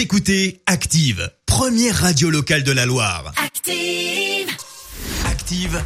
Vous écoutez Active, première radio locale de la Loire. Active. Active,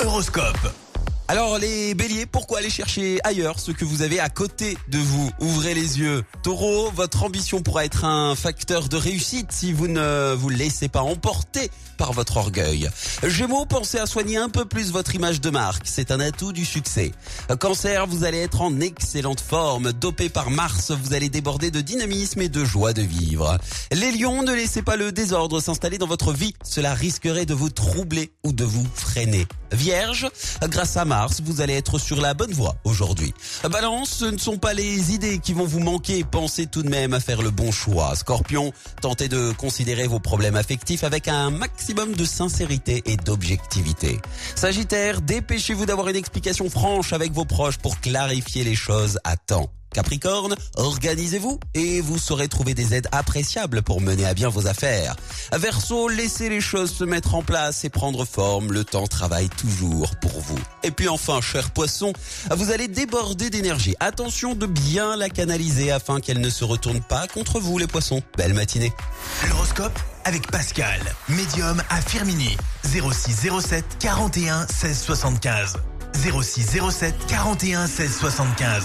Horoscope. Alors les béliers, pourquoi aller chercher ailleurs ce que vous avez à côté de vous? Ouvrez les yeux. Taureau, votre ambition pourra être un facteur de réussite si vous ne vous laissez pas emporter par votre orgueil. Gémeaux, pensez à soigner un peu plus votre image de marque. C'est un atout du succès. Cancer, vous allez être en excellente forme. Dopé par Mars, vous allez déborder de dynamisme et de joie de vivre. Les lions, ne laissez pas le désordre s'installer dans votre vie. Cela risquerait de vous troubler ou de vous freiner. Vierge, grâce à Vous allez être sur la bonne voie aujourd'hui. Balance, ce ne sont pas les idées qui vont vous manquer. Pensez tout de même à faire le bon choix. Scorpion, tentez de considérer vos problèmes affectifs avec un maximum de sincérité et d'objectivité. Sagittaire, dépêchez-vous d'avoir une explication franche avec vos proches pour clarifier les choses à temps. Capricorne, organisez-vous et vous saurez trouver des aides appréciables pour mener à bien vos affaires. Verseau, laissez les choses se mettre en place et prendre forme, le temps travaille toujours pour vous. Et puis enfin, cher poisson, vous allez déborder d'énergie. Attention de bien la canaliser afin qu'elle ne se retourne pas contre vous les poissons. Belle matinée. L'horoscope avec Pascal, médium à Firmini. 0607 41 16 75. 0607 41 16 75.